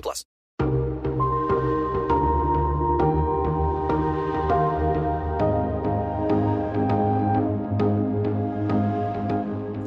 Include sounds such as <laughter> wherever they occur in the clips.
plus.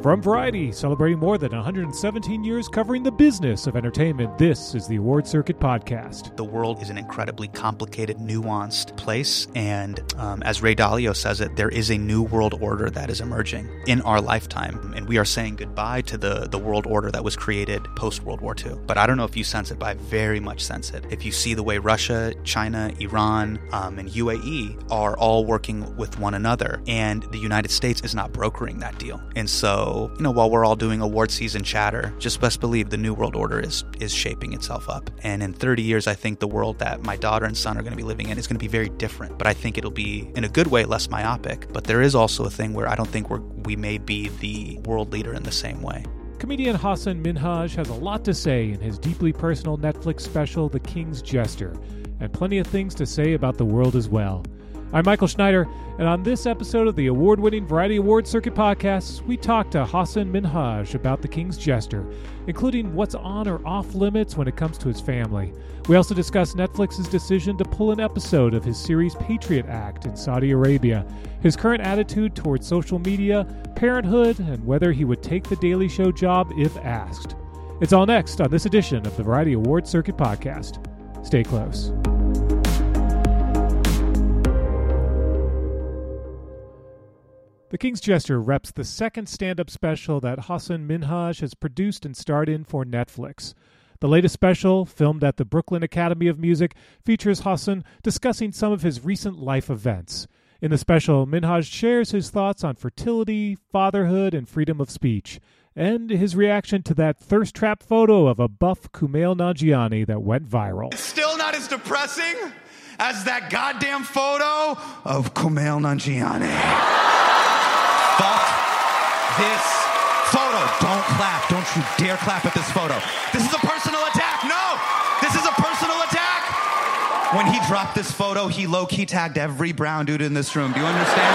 From Variety, celebrating more than 117 years covering the business of entertainment, this is the Award Circuit Podcast. The world is an incredibly complicated, nuanced place. And um, as Ray Dalio says it, there is a new world order that is emerging in our lifetime. And we are saying goodbye to the, the world order that was created post World War II. But I don't know if you sense it, but I very much sense it. If you see the way Russia, China, Iran, um, and UAE are all working with one another, and the United States is not brokering that deal. And so, you know, while we're all doing award season chatter, just best believe the new world order is is shaping itself up. And in 30 years, I think the world that my daughter and son are going to be living in is going to be very different. But I think it'll be in a good way less myopic. But there is also a thing where I don't think we're we may be the world leader in the same way. Comedian Hasan Minhaj has a lot to say in his deeply personal Netflix special, The King's Jester, and plenty of things to say about the world as well. I'm Michael Schneider, and on this episode of the award winning Variety Award Circuit podcast, we talk to Hasan Minhaj about The King's Jester, including what's on or off limits when it comes to his family. We also discuss Netflix's decision to pull an episode of his series Patriot Act in Saudi Arabia, his current attitude towards social media, parenthood, and whether he would take the Daily Show job if asked. It's all next on this edition of the Variety Award Circuit podcast. Stay close. The King's Jester reps the second stand up special that Hasan Minhaj has produced and starred in for Netflix. The latest special, filmed at the Brooklyn Academy of Music, features Hasan discussing some of his recent life events. In the special, Minhaj shares his thoughts on fertility, fatherhood, and freedom of speech, and his reaction to that thirst trap photo of a buff Kumail Nanjiani that went viral. Still not as depressing as that goddamn photo of Kumail Nanjiani. Fuck this photo. Don't clap. Don't you dare clap at this photo. This is a personal attack. No, this is a personal attack. When he dropped this photo, he low key tagged every brown dude in this room. Do you understand?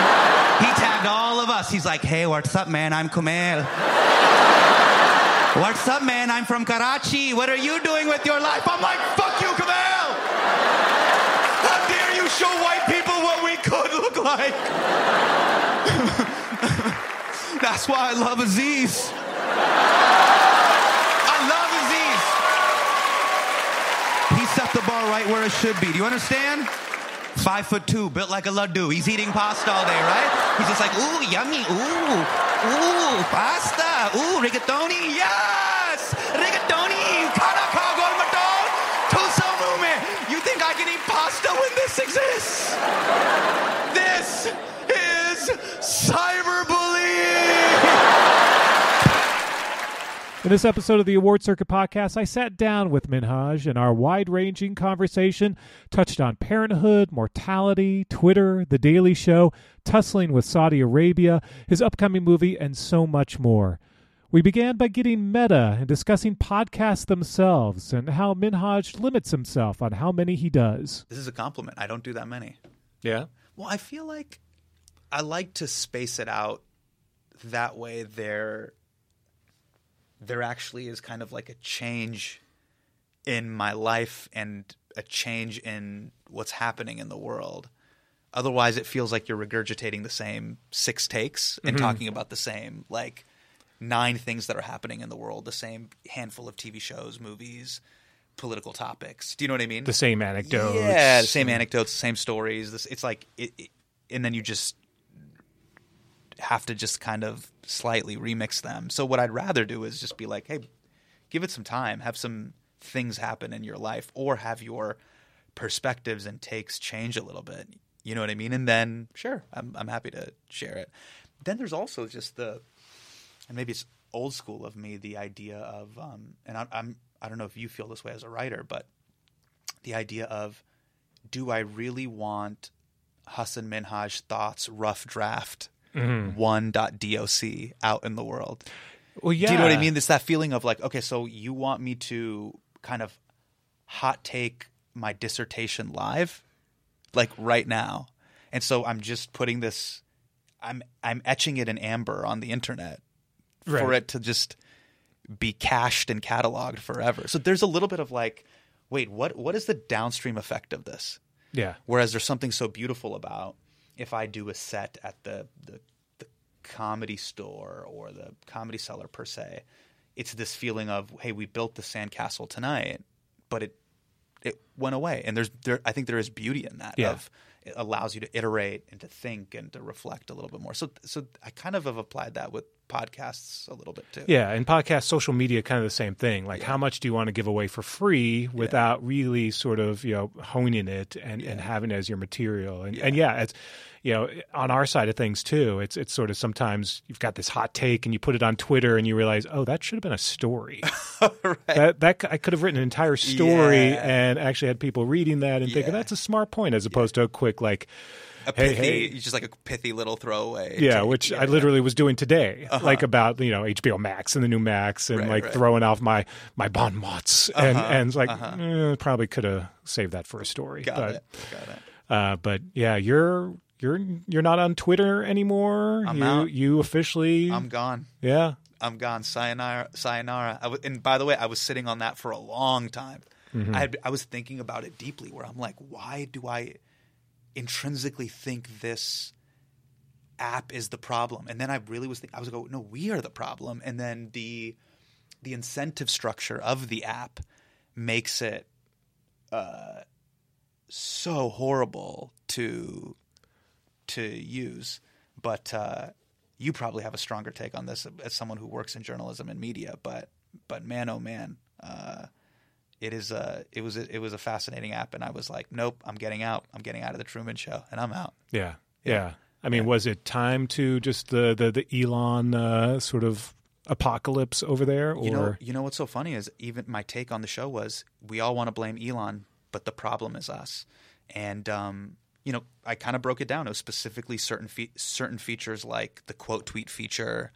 He tagged all of us. He's like, hey, what's up, man? I'm Kumail. What's up, man? I'm from Karachi. What are you doing with your life? I'm like, fuck you, Kumail. How dare you show white people what we could look like? <laughs> That's why I love Aziz. I love Aziz. He set the bar right where it should be. Do you understand? Five foot two, built like a laddu. He's eating pasta all day, right? He's just like, ooh, yummy, ooh, ooh, pasta, ooh, rigatoni, yes, In this episode of the Award Circuit podcast, I sat down with Minhaj and our wide ranging conversation touched on parenthood, mortality, Twitter, The Daily Show, tussling with Saudi Arabia, his upcoming movie, and so much more. We began by getting meta and discussing podcasts themselves and how Minhaj limits himself on how many he does. This is a compliment. I don't do that many. Yeah. Well, I feel like I like to space it out that way there there actually is kind of like a change in my life and a change in what's happening in the world. Otherwise it feels like you're regurgitating the same six takes and mm-hmm. talking about the same like nine things that are happening in the world, the same handful of TV shows, movies, political topics. Do you know what I mean? The same anecdotes. Yeah, the same anecdotes, the same stories. This, it's like, it, it, and then you just have to just kind of slightly remix them. So what I'd rather do is just be like, hey, give it some time, have some things happen in your life, or have your perspectives and takes change a little bit. You know what I mean? And then, sure, I'm I'm happy to share it. Then there's also just the, and maybe it's old school of me, the idea of, um, and I'm, I'm I don't know if you feel this way as a writer, but the idea of do I really want Hasan Minhaj thoughts rough draft Mm-hmm. one dot doc out in the world? Well, yeah. Do you know what I mean? It's that feeling of like, okay, so you want me to kind of hot take my dissertation live, like right now, and so I'm just putting this, I'm I'm etching it in amber on the internet for it to just be cached and cataloged forever. So there's a little bit of like, wait, what what is the downstream effect of this? Yeah. Whereas there's something so beautiful about if I do a set at the, the the comedy store or the comedy cellar per se, it's this feeling of hey, we built the sandcastle tonight, but it it went away, and there's there I think there is beauty in that Yeah. of it allows you to iterate and to think and to reflect a little bit more. So so I kind of have applied that with podcasts a little bit too. Yeah, and podcast, social media, kind of the same thing. Like, how much do you want to give away for free without really sort of you know honing it and, and having it as your material? And and yeah, it's you know on our side of things too. It's it's sort of sometimes you've got this hot take and you put it on Twitter and you realize, oh, that should have been a story. <laughs> That that I could have written an entire story Yeah. and actually had people reading that and thinking that's a smart point as opposed to a quick like. A pithy, hey. just like a pithy little throwaway. Yeah, take. which Yeah, I. Uh-huh. literally was doing today, like about you know HBO Max and the new Max, and Right, like right. throwing off my my bon mots, and Uh-huh, and like eh, probably could have saved that for a story. Got but it. Got it. Uh, but yeah, you're you're you're not on Twitter anymore. I'm you out. you officially I'm gone. yeah I'm gone. Sayonara. Sayonara. I w- and by the way, I was sitting on that for a long time. Mm-hmm. I, had, I was thinking about it deeply where I'm like, why do I intrinsically think this app is the problem? And then I really was thinking, I was go, no, we are the problem. And then the the incentive structure of the app makes it uh, so horrible to to use. But uh, you probably have a stronger take on this as someone who works in journalism and media. But but man, oh man, uh, it is a it was a, it was a fascinating app, and I was like, nope, I'm getting out. I'm getting out of the Truman Show, and I'm out. yeah yeah. I mean, was it time to just the the, the Elon uh, sort of apocalypse over there, or You know, you know what's so funny is even my take on the show was we all want to blame Elon, but the problem is us. And um, you know, I kind of broke it down. It was specifically certain fe- certain features like the quote tweet feature,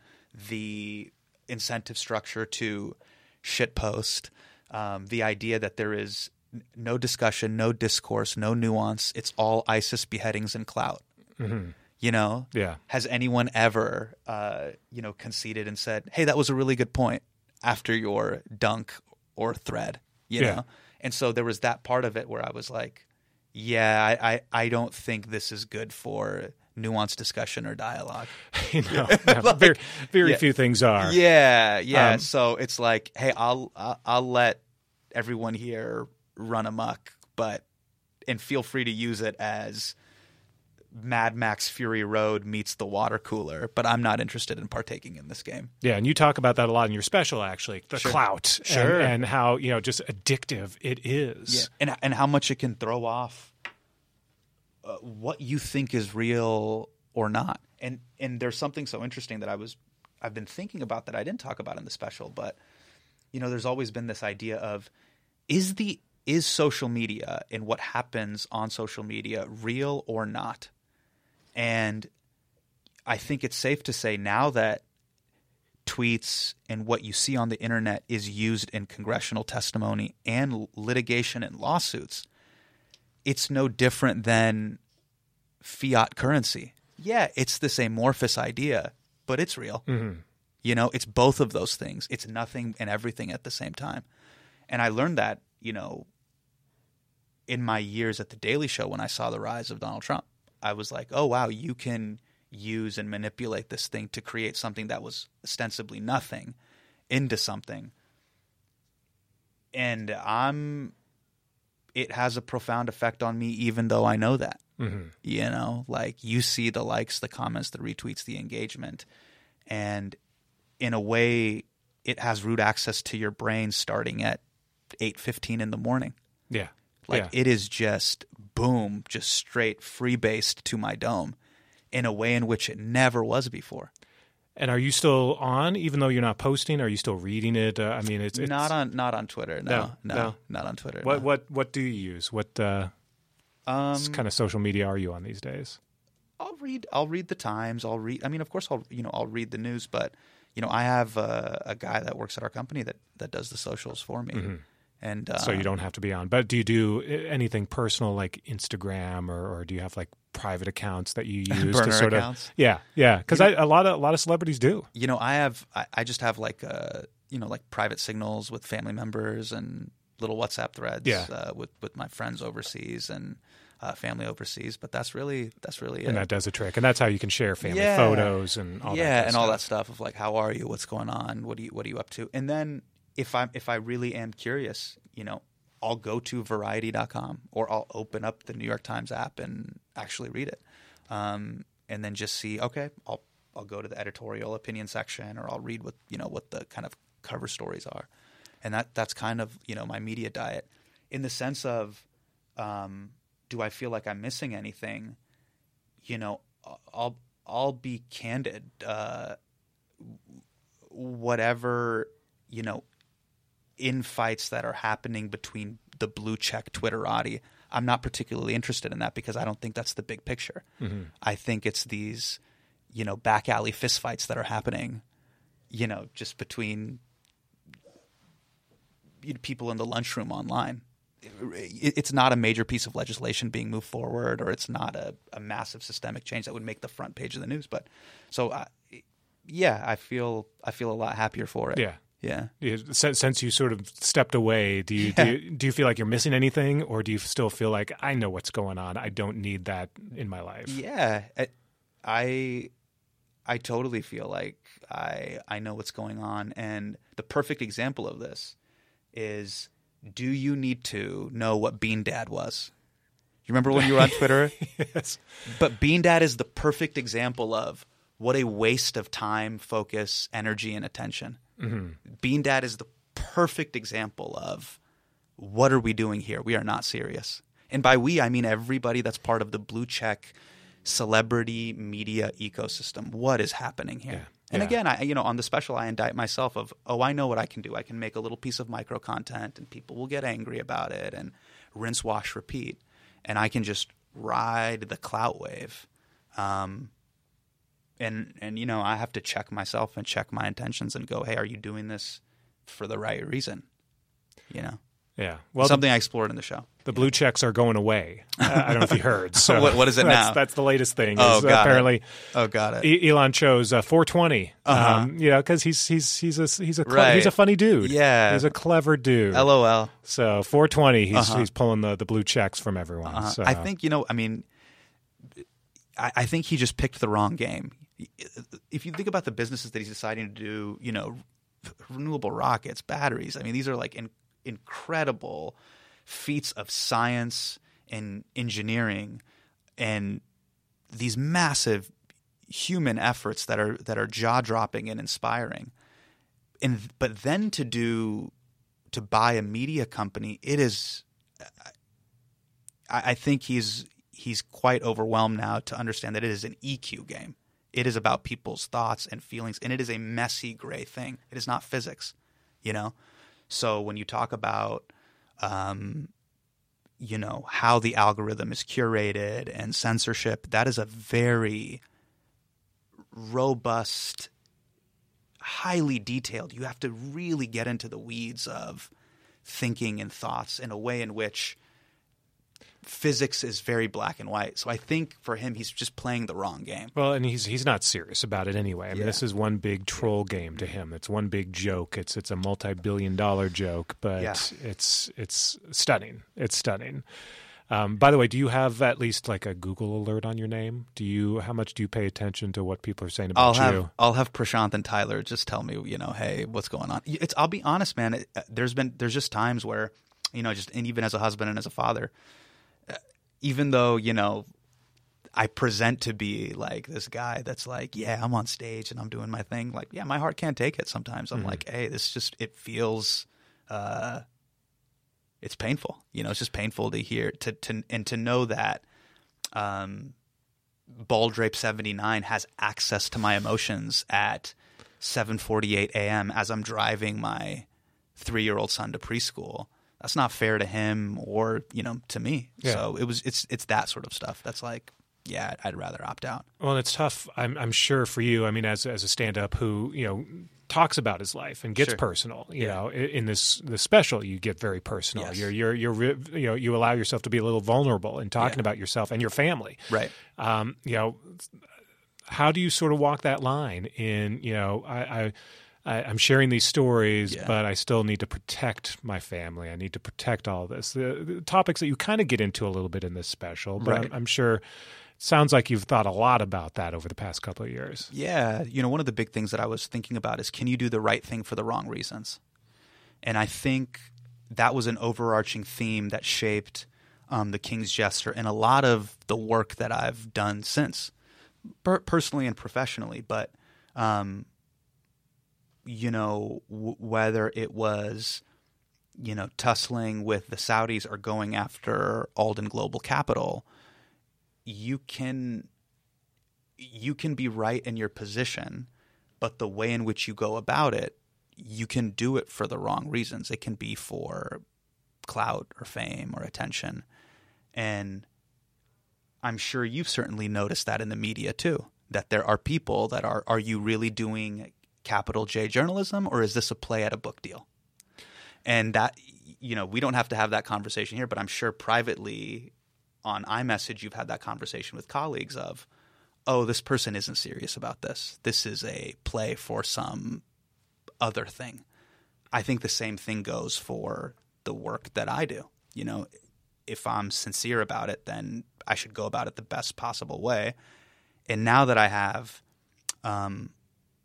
the incentive structure to shitpost, um, the idea that there is no discussion, no discourse, no nuance. It's all ISIS beheadings and clout. You know, Yeah. Has anyone ever, uh, you know, conceded and said, "Hey, that was a really good point" after your dunk or thread? You Yeah. know, and so there was that part of it where I was like, "Yeah, I, I, I don't think this is good for nuanced discussion or dialogue. <laughs> you know, <laughs> yeah, very very yeah. few things are. Yeah, yeah. Um, so it's like, hey, I'll, I'll I'll let everyone here run amok, but and feel free to use it as Mad Max Fury Road meets the water cooler, but I'm not interested in partaking in this game. Yeah, and you talk about that a lot in your special, actually, the clout, and- Sure. and, how you know just addictive it is. and and how much it can throw off uh, what you think is real or not. And and there's something so interesting that I was I've been thinking about that I didn't talk about in the special, but you know, there's always been this idea of is the is social media and what happens on social media real or not? And I think it's safe to say now that tweets and what you see on the internet is used in congressional testimony and litigation and lawsuits, it's no different than fiat currency. Yeah, it's this amorphous idea, but it's real. Mm-hmm. You know, it's both of those things. It's nothing and everything at the same time. And I learned that, you know, in my years at the Daily Show when I saw the rise of Donald Trump. I was like, oh, wow, you can use and manipulate this thing to create something that was ostensibly nothing into something. And I'm, it has a profound effect on me, even though I know that. Mm-hmm. You know, like you see the likes, the comments, the retweets, the engagement. And in a way, it has root access to your brain starting at 8.15 in the morning. yeah, Like yeah. it is just boom, just straight free based to my dome in a way in which it never was before. And are you still on, even though you're not posting? Are you still reading it? Uh, I mean, it's, it's not on not on Twitter. No, No, no, no. not on Twitter. What no. what what do you use? What uh, Um, kind of social media are you on these days? I'll read. I'll read the Times. I'll read. I mean, of course, I'll you know I'll read the news, but you know I have a, a guy that works at our company that that does the socials for me, and uh, so you don't have to be on. But do you do uh, anything personal like Instagram, or, or do you have like private accounts that you <laughs> use to sort accounts? of? Yeah, yeah. Because a lot of a lot of celebrities do. you know I have I, I just have like uh you know like private signals with family members and little WhatsApp threads Yeah. uh, with with my friends overseas and uh, family overseas, but that's really that's really it. And that does a trick, and that's how you can share family Yeah. photos and all yeah, that. and all that stuff. stuff of like, how are you? What's going on? What are you What are you up to? And then if I if I really am curious, you know, I'll go to Variety.com or I'll open up the New York Times app and actually read it, um, and then just see. Okay, I'll I'll go to the editorial opinion section or I'll read what you know what the kind of cover stories are, and that that's kind of you know my media diet, in the sense of, um, do I feel like I'm missing anything? you know, I'll I'll be candid. Uh, whatever you know, infights that are happening between the blue check Twitterati, I'm not particularly interested in that because I don't think that's the big picture. Mm-hmm. I think it's these, you know, back alley fistfights that are happening, you know, just between people in the lunchroom online. It's not a major piece of legislation being moved forward, or it's not a, a massive systemic change that would make the front page of the news. But so, I, yeah, I feel I feel a lot happier for it. Yeah. Yeah. Yeah, Since, you sort of stepped away, do you, do you do you feel like you're missing anything, or do you still feel like I know what's going on? I don't need that in my life. Yeah, I- I I totally feel like I I know what's going on, and the perfect example of this is: Do you need to know what Bean Dad was? You remember when you were on <laughs> Twitter? Yes. But Bean Dad is the perfect example of what a waste of time, focus, energy, and attention. Bean Dad is the perfect example of what are we doing here? We are not serious. And by we, I mean everybody that's part of the blue check celebrity media ecosystem. What is happening here? Yeah. And Yeah. again, I you know on the special, I indict myself of oh, I know what I can do. I can make a little piece of micro content, and people will get angry about it, and rinse, wash, repeat, and I can just ride the clout wave. Um, and and you know, I have to check myself and check my intentions and go, hey, are you doing this for the right reason? You know, Yeah. Well, the, something I explored in the show. the blue checks are going away. Uh, I don't know if you heard. <laughs> So What- what is it <laughs> that's, now? That's the latest thing. Oh, is got it. apparently Oh, got it. Elon chose uh, 420. Uh-huh. Um, you know, because he's he's he's a he's a cle- Right. he's a funny dude. Yeah. he's a clever dude. LOL. So 420, he's he's pulling the, the blue checks from everyone. Uh, So I think you know. I mean, I, I think he just picked the wrong game. If you think about the businesses that he's deciding to do, you know, renewable rockets, batteries. I mean, these are like in, incredible feats of science and engineering, and these massive human efforts that are that are jaw dropping and inspiring. And but then to do to buy a media company, it is I, I think he's he's quite overwhelmed now to understand that it is an EQ game. It is about people's thoughts and feelings, and it is a messy gray thing. It is not physics, you know. So when you talk about, um, you know, how the algorithm is curated and censorship, that is a very robust, highly detailed. You have to really get into the weeds of thinking and thoughts in a way in which physics is very black and white. So I think for him, he's just playing the wrong game. Well, and he's he's not serious about it anyway. I mean, Yeah. this is one big troll game to him. It's one big joke. It's it's a multi-billion-dollar joke, but Yeah. it's it's stunning. It's stunning. Um, by the way, do you have at least like a Google alert on your name? Do you? How much do you pay attention to what people are saying I'll about have you? I'll have Prashant and Tyler just tell me, you know, hey, what's going on? It's I'll be honest, man. It, uh, there's been there's just times where, you know, just and even as a husband and as a father, even though you know, I present to be like this guy that's like, yeah, I'm on stage and I'm doing my thing. Like, yeah, my heart can't take it. Sometimes I'm like, hey, this just it feels. uh it's painful. You know, it's just painful to hear to to and to know that um Ball Drape 79 has access to my emotions at 7:48 a.m. as I'm driving my 3-year-old son to preschool. That's not fair to him or, you know, to me. Yeah. So it was it's it's that sort of stuff. That's like yeah, I'd rather opt out. Well, it's tough. I'm, I'm sure for you. I mean, as as a stand-up who you know talks about his life and gets Sure. personal. You know, in, this this special, you get very personal. Yes. You're you're you're you know you allow yourself to be a little vulnerable in talking Yeah. about yourself and your family. Right. Um, you know, how do you sort of walk that line? In you know, I. I I, I'm sharing these stories, Yeah. but I still need to protect my family. I need to protect all this. The, the topics that you kind of get into a little bit in this special, but Right. I'm, I'm sure it sounds like you've thought a lot about that over the past couple of years. Yeah, you know, one of the big things that I was thinking about is can you do the right thing for the wrong reasons? And I think that was an overarching theme that shaped um, the King's Jester and a lot of the work that I've done since, per- personally and professionally. But, um, you know, w- whether it was, you know, tussling with the Saudis or going after Alden Global Capital, you can you can be right in your position, but the way in which you go about it, you can do it for the wrong reasons. It can be for clout or fame or attention. And I'm sure you've certainly noticed that in the media too, that there are people that are, are you really doing capital J journalism or is this a play at a book deal? And that, you know, we don't have to have that conversation here, but I'm sure privately on iMessage, you've had that conversation with colleagues of, oh, this person isn't serious about this. This is a play for some other thing. I think the same thing goes for the work that I do. You know, if I'm sincere about it, then I should go about it the best possible way. And now that I have um,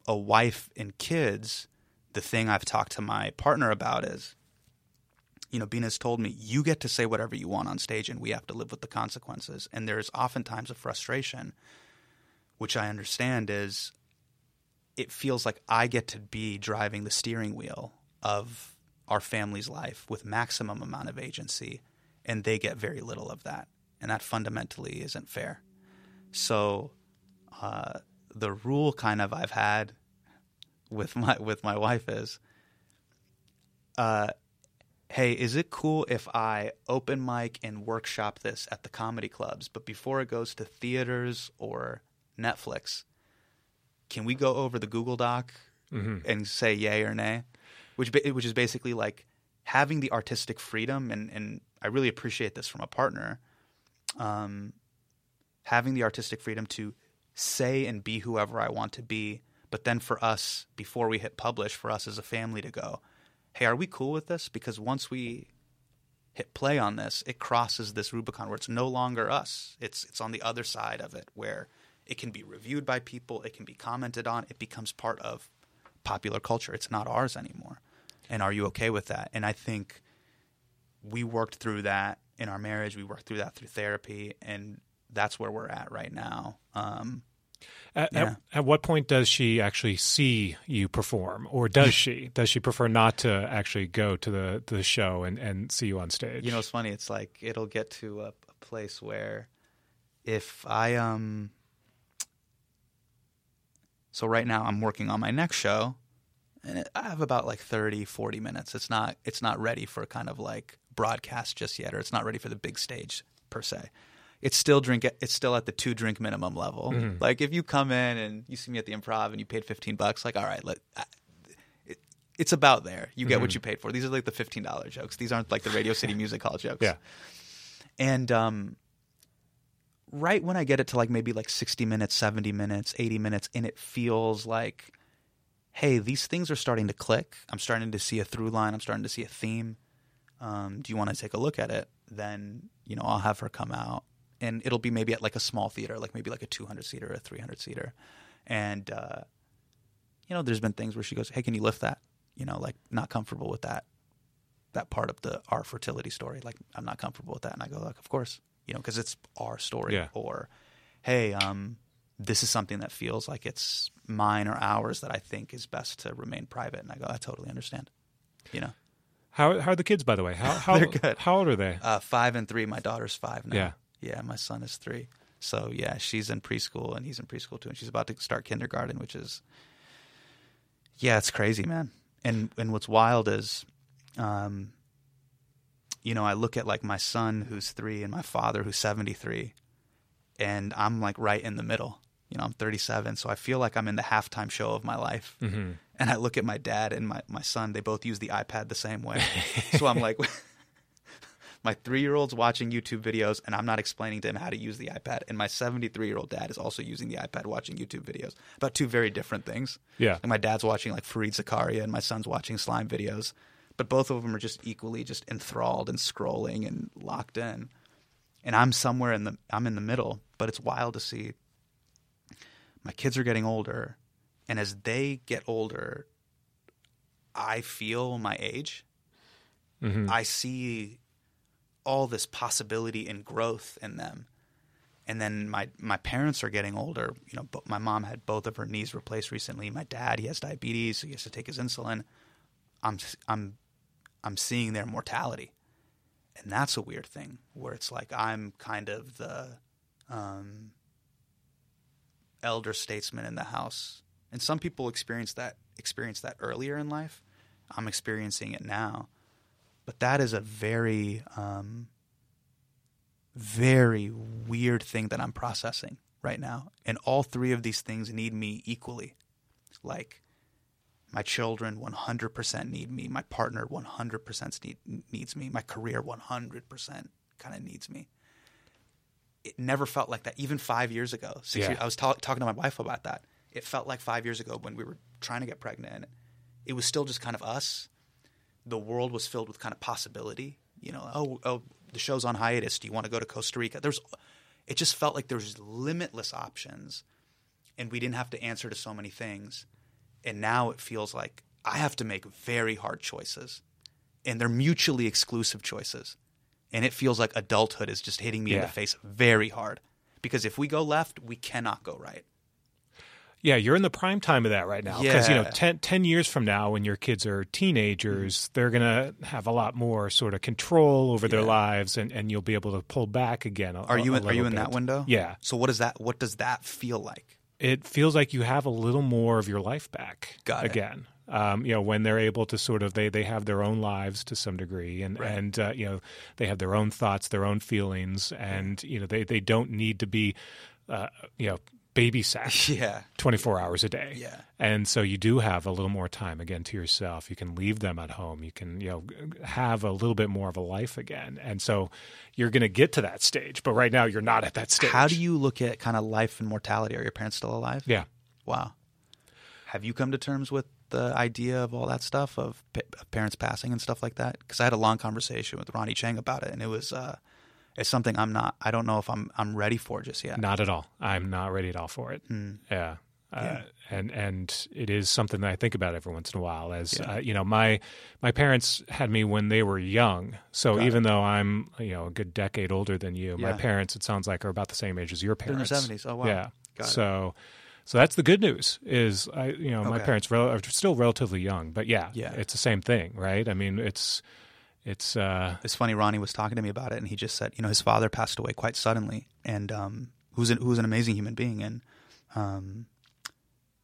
a wife and kids, the thing I've talked to my partner about is, you know, Beena's told me, you get to say whatever you want on stage and we have to live with the consequences. And there's oftentimes a frustration, which I understand is it feels like I get to be driving the steering wheel of our family's life with maximum amount of agency, and they get very little of that. And that fundamentally isn't fair. So uh, the rule kind of I've had with <laughs> my with my wife is uh, hey, is it cool if I open mic and workshop this at the comedy clubs, but before it goes to theaters or Netflix, can we go over the Google Doc and say yay or nay? Which which is basically like having the artistic freedom, and and I really appreciate this from a partner. Um, having the artistic freedom to say and be whoever I want to be, but then for us, before we hit publish, for us as a family to go, hey, are we cool with this? Because once we hit play on this, it crosses this Rubicon where it's no longer us. It's it's on the other side of it where it can be reviewed by people, it can be commented on, it becomes part of popular culture. It's not ours anymore. And are you okay with that? And I think we worked through that in our marriage. We worked through that through therapy, and that's where we're at right now. Um, At, Yeah. at, at what point does she actually see you perform, or does she? Does she prefer not to actually go to the the show and, and see you on stage? You know, it's funny. It's like it'll get to a, a place where if I um. So right now I'm working on my next show, and it, I have about like 30, 40 minutes. It's not it's not ready for kind of like broadcast just yet, or it's not ready for the big stage per se. It's still drink. It's still at the two drink minimum level. Like if you come in and you see me at the improv and you paid fifteen bucks, like all right, let. I, it, it's about there. You get what you paid for. These are like the fifteen dollar jokes. These aren't like the Radio City <laughs> Music Hall jokes. yeah. And um, right when I get it to like maybe like 60 minutes, 70 minutes, 80 minutes, and it feels like, hey, these things are starting to click. I'm starting to see a through line. I'm starting to see a theme. Um, do you want to take a look at it? Then, you know, I'll have her come out. And it'll be maybe at like a small theater, like maybe like a 200 seater or a 300 seater. And, uh, you know, there's been things where she goes, hey, can you lift that? You know, like not comfortable with that that part of the our fertility story. Like I'm not comfortable with that, and I go like, of course, you know, because it's our story. Yeah. Or, hey, um, this is something that feels like it's mine or ours that I think is best to remain private, and I go, I totally understand. You know, How how are the kids, by the way? How <laughs> how They're good. how old are they? uh, five and three. My daughter's five now. Yeah. Yeah. My son is three. So yeah, she's in preschool and he's in preschool too, and she's about to start kindergarten, which is yeah, it's crazy, man. And and what's wild is, um, you know, I look at like my son who's three and my father who's seventy three, and I'm like right in the middle. You know, I'm 37, so I feel like I'm in the halftime show of my life. Mm-hmm. And I look at my dad and my, my son, they both use the iPad the same way. so I'm like, <laughs> <laughs> my three year old's watching YouTube videos, and I'm not explaining to him how to use the iPad. And my 73 year old dad is also using the iPad watching YouTube videos about two very different things. Yeah. Like my dad's watching like Fareed Zakaria, and my son's watching slime videos. But both of them are just equally just enthralled and scrolling and locked in. And I'm somewhere in the I'm in the middle, but it's wild to see my kids are getting older and as they get older i feel my age mm-hmm. i see all this possibility and growth in them. And then my my parents are getting older. You know my mom had both of her knees replaced recently. My dad he has diabetes so he has to take his insulin. I'm i'm i'm seeing their mortality. And that's a weird thing where it's like i'm kind of the um elder statesman in the house. And some people experience that experience that earlier in life. I'm experiencing it now, but that is a very, um, very weird thing that I'm processing right now. And all three of these things need me equally. Like my children 100% need me. My partner 100% need, needs me. My career 100% kind of needs me it never felt like that. Even five years ago, six Yeah. years, I was ta- talking to my wife about that. It felt like five years ago when we were trying to get pregnant. It was still just kind of us. The world was filled with kind of possibility. You know, oh, oh, the show's on hiatus. Do you want to go to Costa Rica? There's, it just felt like there was limitless options, and we didn't have to answer to so many things. And now it feels like I have to make very hard choices, and they're mutually exclusive choices and it feels like adulthood is just hitting me in the face very hard. Because if we go left, we cannot go right. Yeah, you're in the prime time of that right now. Because, you know, Yeah. 10, 10 years from now, when your kids are teenagers, they're going to have a lot more sort of control over their Yeah. lives and, and you'll be able to pull back again. a- Are you in, are you in that window? Yeah. So what does that what does that feel like? It feels like you have a little more of your life back Got it. again. Um, you know, when they're able to sort of they they have their own lives to some degree, and Right. and uh, you know they have their own thoughts, their own feelings, and you know they they don't need to be, uh, you know, babysat. <laughs> Yeah. 24 hours a day. Yeah. And so you do have a little more time again to yourself. You can leave them at home. You can, you know, have a little bit more of a life again. And so you're going to get to that stage, but right now you're not at that stage. How do you look at kind of life and mortality? Are your parents still alive? Yeah. Wow. Have you come to terms with the idea of all that stuff of, pa- parents passing and stuff like that? Because I had a long conversation with Ronny Chieng about it, and it was uh, it's something I'm not. I don't know if I'm I'm ready for just yet. Not at all. I'm not ready at all for it. Yeah. Uh, Yeah. and and it is something that I think about every once in a while. As Yeah. uh, you know, my my parents had me when they were young. So Got even though I'm you know a good decade older than you, my parents it sounds like are about the same age as your They're in their parents. 70s. Oh, wow. Yeah. Got it. so so that's the good news. Is I you know my parents rel- are still relatively young, but yeah, Yeah. it's the same thing, right? I mean, it's it's uh, It's funny. Ronny was talking to me about it, and he just said, you know, his father passed away quite suddenly, and um, who's an, who's an amazing human being. And um,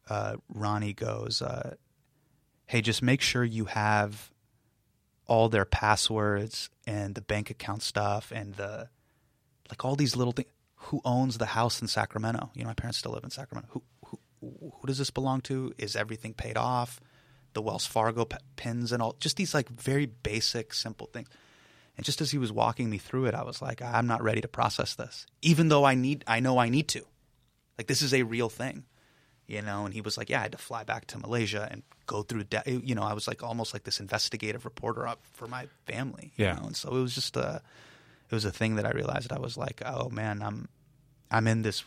uh, Ronny goes, uh, "Hey, just make sure you have all their passwords and the bank account stuff and the like all these little things. Who owns the house in Sacramento? You know, my parents still live in Sacramento. Who who who does this belong to? Is everything paid off? The Wells Fargo p- pins and all, just these like very basic, simple things. And just as he was walking me through it, I was like, I'm not ready to process this, even though I need, I know I need to. Like this is a real thing, you know. And he was like, Yeah, I had to fly back to Malaysia and go through, de- you know, I was like almost like this investigative reporter up for my family, you Yeah. know? And so it was just a, it was a thing that I realized I was like, oh man, I'm, I'm in this.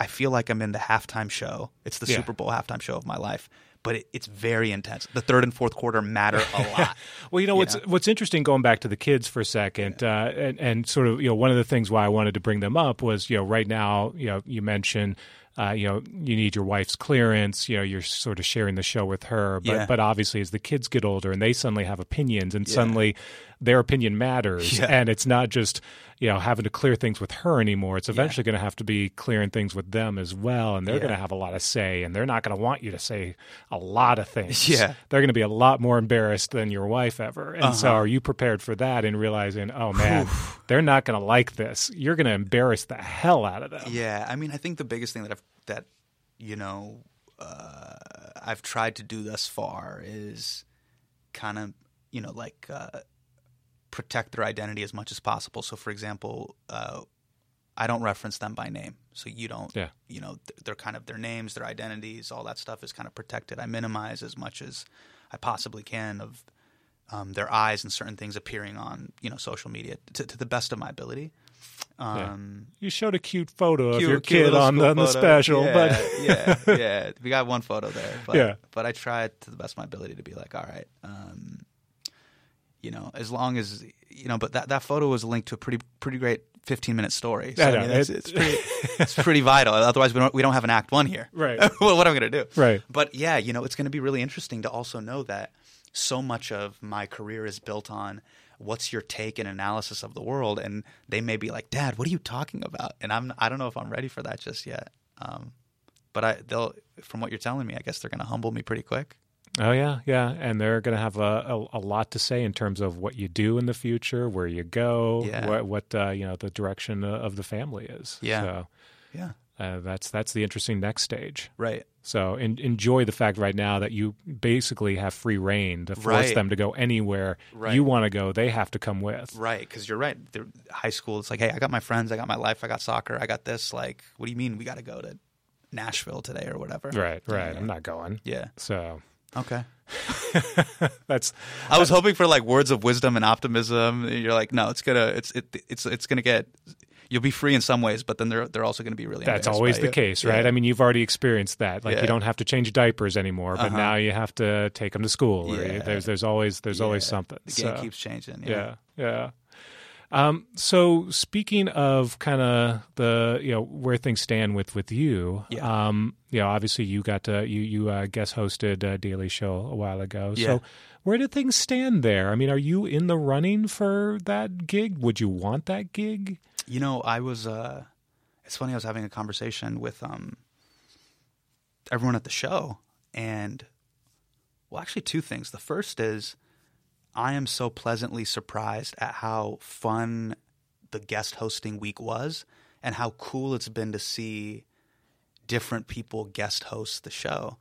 I feel like I'm in the halftime show. It's the Yeah. Super Bowl halftime show of my life, but it, it's very intense. The third and fourth quarter matter a <laughs> lot. Well, you know what's what's interesting going back to the kids for a second, uh, and and sort of you know one of the things why I wanted to bring them up was you know right now you know you mentioned. Uh, you know, you need your wife's clearance. You know, you're sort of sharing the show with her, but Yeah. but obviously, as the kids get older and they suddenly have opinions, and suddenly their opinion matters, Yeah. and it's not just you know having to clear things with her anymore. It's eventually going to have to be clearing things with them as well, and they're Yeah. going to have a lot of say, and they're not going to want you to say a lot of things. Yeah. they're going to be a lot more embarrassed than your wife ever. And so, Uh-huh. are you prepared for that? And realizing, oh man, they're not going to like this. You're going to embarrass the hell out of them. Yeah, I mean, I think the biggest thing that I've that you know uh, I've tried to do thus far is kind of you know like uh, protect their identity as much as possible. So, for example, uh, I don't reference them by name, so you don't. Yeah. You know, they're kind of their names, their identities, all that stuff is kind of protected. I minimize as much as I possibly can of um, their eyes and certain things appearing on you know social media to, to the best of my ability. Um, You showed a cute photo of your kid on the, on the special, yeah, but <laughs> yeah, <laughs> yeah, we got one photo there. But, Yeah. but I tried to the best of my ability to be like, all right, um, you know, as long as you know. But that that photo was linked to a pretty pretty great fifteen minute story. So I I, know, mean, that's, it- it's pretty it's pretty vital. Otherwise, we don't we don't have an act one here. Right. <laughs> well, what am I going to do? Right. But yeah, you know, it's going to be really interesting to also know that so much of my career is built on what's your take and analysis of the world, and they may be like, "Dad, what are you talking about?" And I'm I don't know if I'm ready for that just yet. Um, but I they'll from what you're telling me, I guess they're going to humble me pretty quick. Oh yeah, yeah, and they're going to have a, a, a lot to say in terms of what you do in the future, where you go, Yeah. what what uh, you know the direction uh, of the family is. Yeah. so Yeah. uh, that's that's the interesting next stage. Right. So en- enjoy the fact right now that you basically have free reign to force Right. them to go anywhere Right. you want to go. They have to come with. Right, because you're right. The high school, it's like, hey, I got my friends, I got my life, I got soccer, I got this. Like, what do you mean we got to go to Nashville today or whatever? Right, right. Yeah. I'm not going. Yeah. So Okay. <laughs> that's I was hoping for like words of wisdom and optimism. You're like, no, it's gonna, it's it, it's it's gonna get. You'll be free in some ways, but then they're they're also going to be really. That's always the you. case, right? Yeah. I mean, you've already experienced that. Like Yeah. you don't have to change diapers anymore, but Uh-huh. now you have to take them to school. Or you- Yeah. there's there's always there's always something. The game So, keeps changing. yeah, yeah. Um, so speaking of kind of the you know where things stand with with you, Yeah. um, you know, obviously you got to, you you uh, guest hosted a Daily Show a while ago. Yeah. So where do things stand there? I mean, are you in the running for that gig? Would you want that gig? You know, I was. uh It's funny. I was having a conversation with um everyone at the show, and well, actually, two things. The first is I am so pleasantly surprised at how fun the guest hosting week was, and how cool it's been to see different people guest host the show.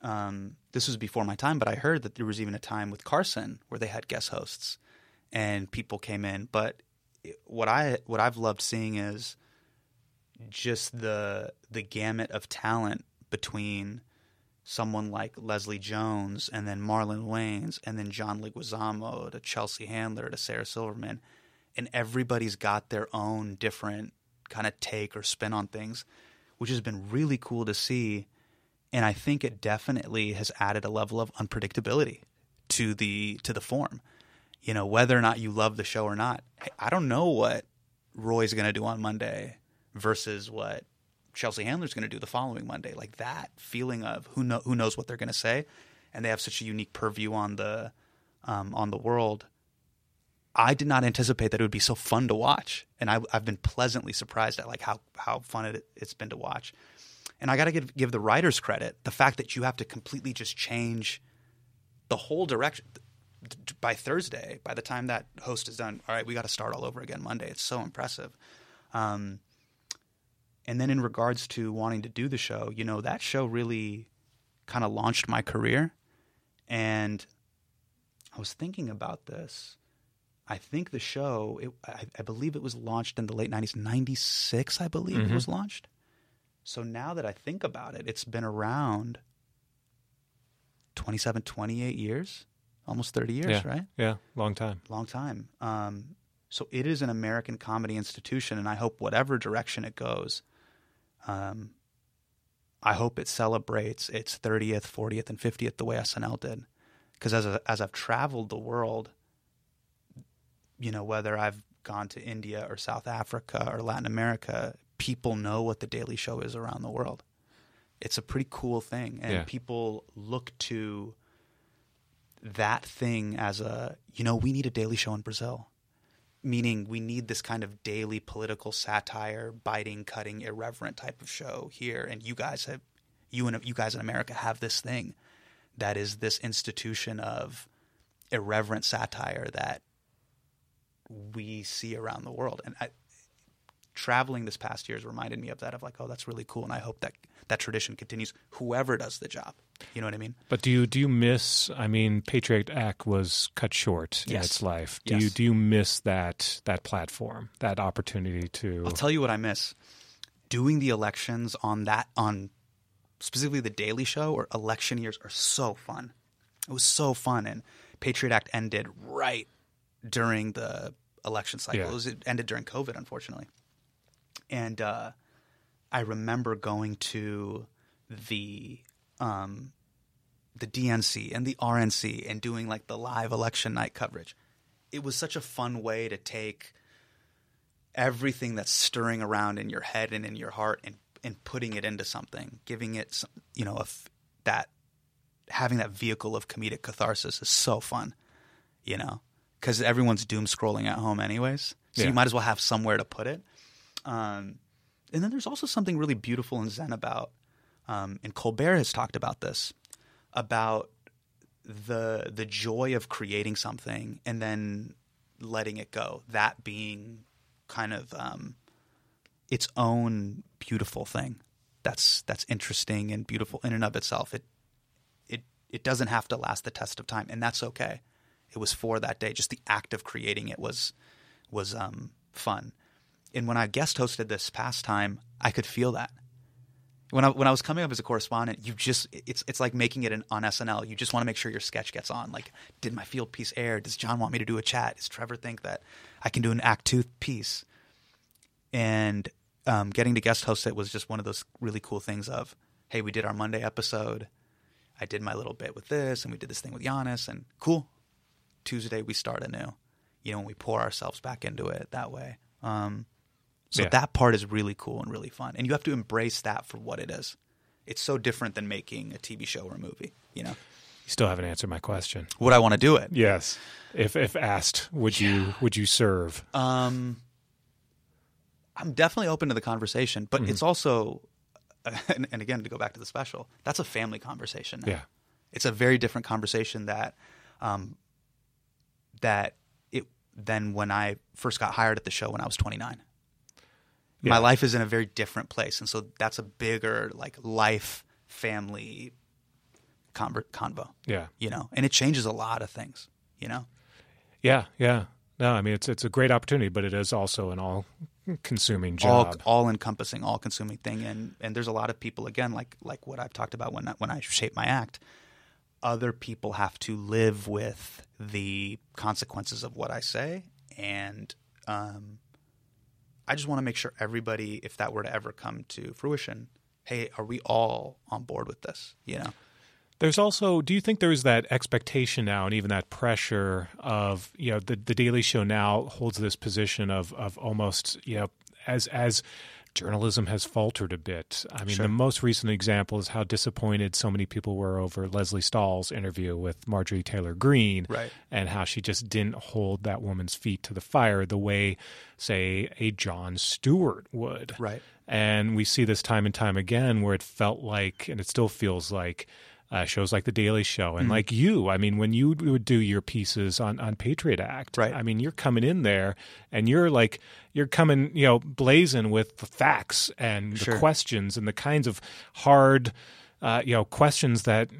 Um, this was before my time, but I heard that there was even a time with Carson where they had guest hosts and people came in. But what I what I've loved seeing is just the the gamut of talent between someone like Leslie Jones and then Marlon Wayans and then John Leguizamo to Chelsea Handler to Sarah Silverman, and everybody's got their own different kind of take or spin on things, which has been really cool to see. And I think it definitely has added a level of unpredictability to the to the form. You know, whether or not you love the show or not, I don't know what Roy's going to do on Monday versus what Chelsea Handler's going to do the following Monday. Like that feeling of who know who knows what they're going to say, and they have such a unique purview on the um, on the world. I did not anticipate that it would be so fun to watch, and I, I've been pleasantly surprised at like how how fun it, it's been to watch. And I got to give give the writers credit. The fact that you have to completely just change the whole direction by Thursday. By the time that host is done, all right, we got to start all over again Monday. It's so impressive. Um, and then in regards to wanting to do the show, you know, that show really kind of launched my career. And I was thinking about this. I think the show, it, I, I believe it was launched in the late 90s, 96, I believe it was launched. So now that I think about it, it's been around 27, 28 years, almost 30 years, yeah, right? Yeah, long time. long time. Um, so it is an American comedy institution, and I hope whatever direction it goes, um, I hope it celebrates its 30th, 40th, and 50th the way SNL did. Because as a, as I've traveled the world, you know, whether I've gone to India or South Africa or Latin America, people know what the Daily Show is around the world. It's a pretty cool thing, and Yeah. people look to that thing as a you know we need a daily show in Brazil, meaning we need this kind of daily political satire, biting, cutting, irreverent type of show here, and you guys have you and you guys in America have this thing that is this institution of irreverent satire that we see around the world, and I, traveling this past year has reminded me of that of like oh that's really cool. And i hope that that tradition continues. Whoever does the job you know what i mean But do you do you miss? I mean, Patriot Act was cut short in its life. Do Yes. you do you miss that that platform, that opportunity to? i'll tell you what i miss doing the elections on that on specifically the daily show or election years are so fun it was so fun and patriot act ended right during the election cycle Yeah. it, was, it ended during covid unfortunately and uh, I remember going to the um, the DNC and the RNC and doing like the live election night coverage. It was such a fun way to take everything that's stirring around in your head and in your heart and and putting it into something, giving it some, you know a f- that having that vehicle of comedic catharsis is so fun, you know, because everyone's doom scrolling at home anyways. So Yeah. you might as well have somewhere to put it. Um, and then there's also something really beautiful and zen about, um, and Colbert has talked about this, about the the joy of creating something and then letting it go. That being kind of um, its own beautiful thing. That's that's interesting and beautiful in and of itself. It it it doesn't have to last the test of time, and that's okay. It was for that day. Just the act of creating it was was um, fun. And when I guest hosted this past time, I could feel that. When I when I was coming up as a correspondent, you just it's it's like making it an, on SNL. You just want to make sure your sketch gets on. Like, did my field piece air? Does John want me to do a chat? Does Trevor think that I can do an act two piece? And um, getting to guest host it was just one of those really cool things. Of hey, we did our Monday episode. I did my little bit with this, and we did this thing with Giannis, and cool. Tuesday we start anew. You know, we pour ourselves back into it that way. Um, so Yeah. that part is really cool and really fun, and you have to embrace that for what it is. It's so different than making a TV show or a movie. You know, You still haven't answered my question. would I want to do it? Yes, if if asked, would you would you serve? Um, I'm definitely open to the conversation, but Mm-hmm. it's also, <laughs> and, and again, to go back to the special, that's a family conversation. Now. Yeah. it's a very different conversation that, um, that it than when I first got hired at the show when I was 29. Yeah. My life is in a very different place, and so that's a bigger like life family conver- convo. Yeah. you know, and it changes a lot of things. You know, Yeah, yeah. No, I mean it's it's a great opportunity, but it is also an all consuming all job. all encompassing, all consuming thing. And and there's a lot of people again, like like what I've talked about when I, when I shape my act. Other people have to live with the consequences of what I say, and um, I just want to make sure everybody, if that were to ever come to fruition, hey, are we all on board with this? You know, There's also, do you think there's that expectation now, and even that pressure of, you know, the the Daily Show now holds this position of of almost, you know, as as journalism has faltered a bit. I mean, the most recent example is how disappointed so many people were over Lesley Stahl's interview with Marjorie Taylor Greene, Right. and how she just didn't hold that woman's feet to the fire the way, say, a Jon Stewart would. Right. And we see this time and time again where it felt like, and it still feels like, uh, shows like The Daily Show Mm-hmm. and like you. I mean, when you would do your pieces on, on Patriot Act, Right. I mean, you're coming in there and you're like, you're coming, you know, blazing with the facts and the Sure. questions and the kinds of hard, uh, you know, questions that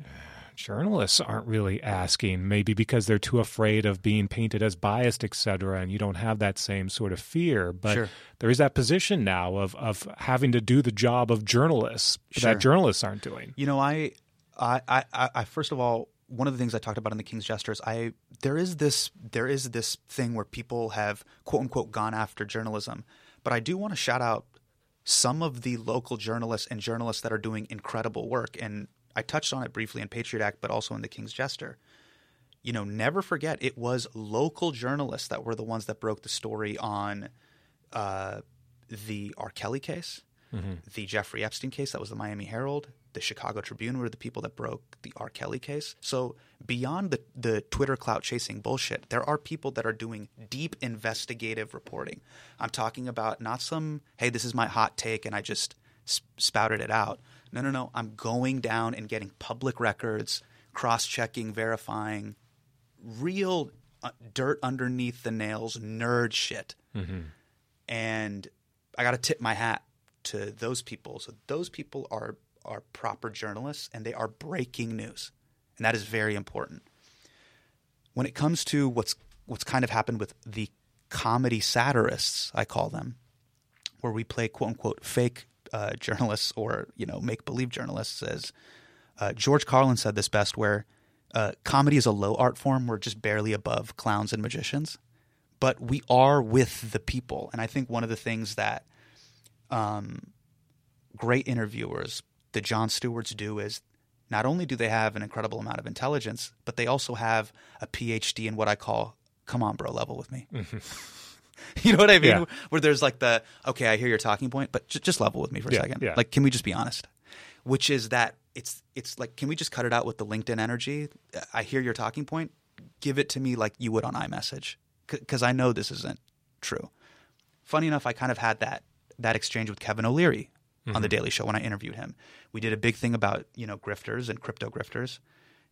journalists aren't really asking maybe because they're too afraid of being painted as biased et cetera and you don't have that same sort of fear but Sure. there is that position now of of having to do the job of journalists Sure. that journalists aren't doing You know, I, I, I, I- first of all, one of the things I talked about in the King's Jesters, I there is this there is this thing where people have quote unquote gone after journalism, but I do want to shout out some of the local journalists and journalists that are doing incredible work, and I touched on it briefly in Patriot Act, but also in the King's Jester. You know, never forget it was local journalists that were the ones that broke the story on uh, the R. Kelly case, the Jeffrey Epstein case that was the Miami Herald, the Chicago Tribune were the people that broke the R. Kelly case. So beyond the, the Twitter clout chasing bullshit, there are people that are doing deep investigative reporting. I'm talking about not some, hey, this is my hot take and I just spouted it out. No, no, no. I'm going down and getting public records, cross checking, verifying, real uh, dirt underneath the nails, nerd shit. Mm-hmm. And I got to tip my hat to those people. So those people are are proper journalists and they are breaking news. And that is very important. When it comes to what's what's kind of happened with the comedy satirists, I call them, where we play quote unquote fake uh, journalists or you know make believe journalists, as uh, George Carlin said this best, where uh, comedy is a low art form. We're just barely above clowns and magicians, but we are with the people. And I think one of the things that um, great interviewers, the Jon Stewarts, do is not only do they have an incredible amount of intelligence, but they also have a PhD in what I call "come on, bro" level with me. Mm-hmm. <laughs> you know what I mean? Yeah. Where there's like the okay, I hear your talking point, but j- just level with me for a yeah, second. Yeah. Like, can we just be honest? Which is that it's it's like, can we just cut it out with the LinkedIn energy? I hear your talking point. Give it to me like you would on iMessage, because I know this isn't true. Funny enough, I kind of had that that exchange with Kevin O'Leary mm-hmm. on the Daily Show when I interviewed him. We did a big thing about you know grifters and crypto grifters,